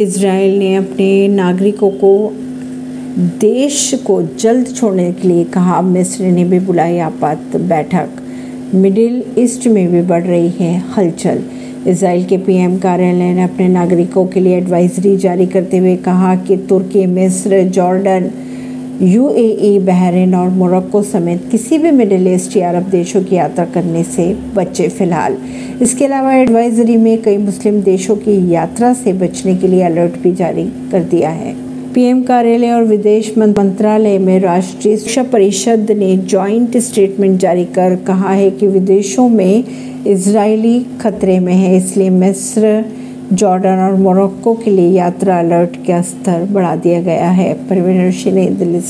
Israel ने अपने नागरिकों को, देश को जल्द छोड़ने के लिए कहा। मिस्र ने भी बुलाई आपात बैठक। मिडिल ईस्ट में भी बढ़ रही है हलचल। इसराइल के पीएम कार्यालय ने अपने नागरिकों के लिए एडवाइजरी जारी करते हुए कहा कि तुर्की मिस्र, जॉर्डन यूएई, बहरीन और मोरक्को समेत किसी भी मिडिल ईस्ट या अरब देशों की यात्रा करने से बचे फ़िलहाल। इसके अलावा एडवाइजरी में कई मुस्लिम देशों की यात्रा से बचने के लिए अलर्ट भी जारी कर दिया है। पीएम कार्यालय और विदेश मंत्रालय में राष्ट्रीय सुरक्षा परिषद ने जॉइंट स्टेटमेंट जारी कर कहा है कि विदेशों में इसराइली खतरे में है, इसलिए मिस्र जॉर्डन और मोरक्को के लिए यात्रा अलर्ट का स्तर बढ़ा दिया गया है। परवीन ऋषि नई दिल्ली से।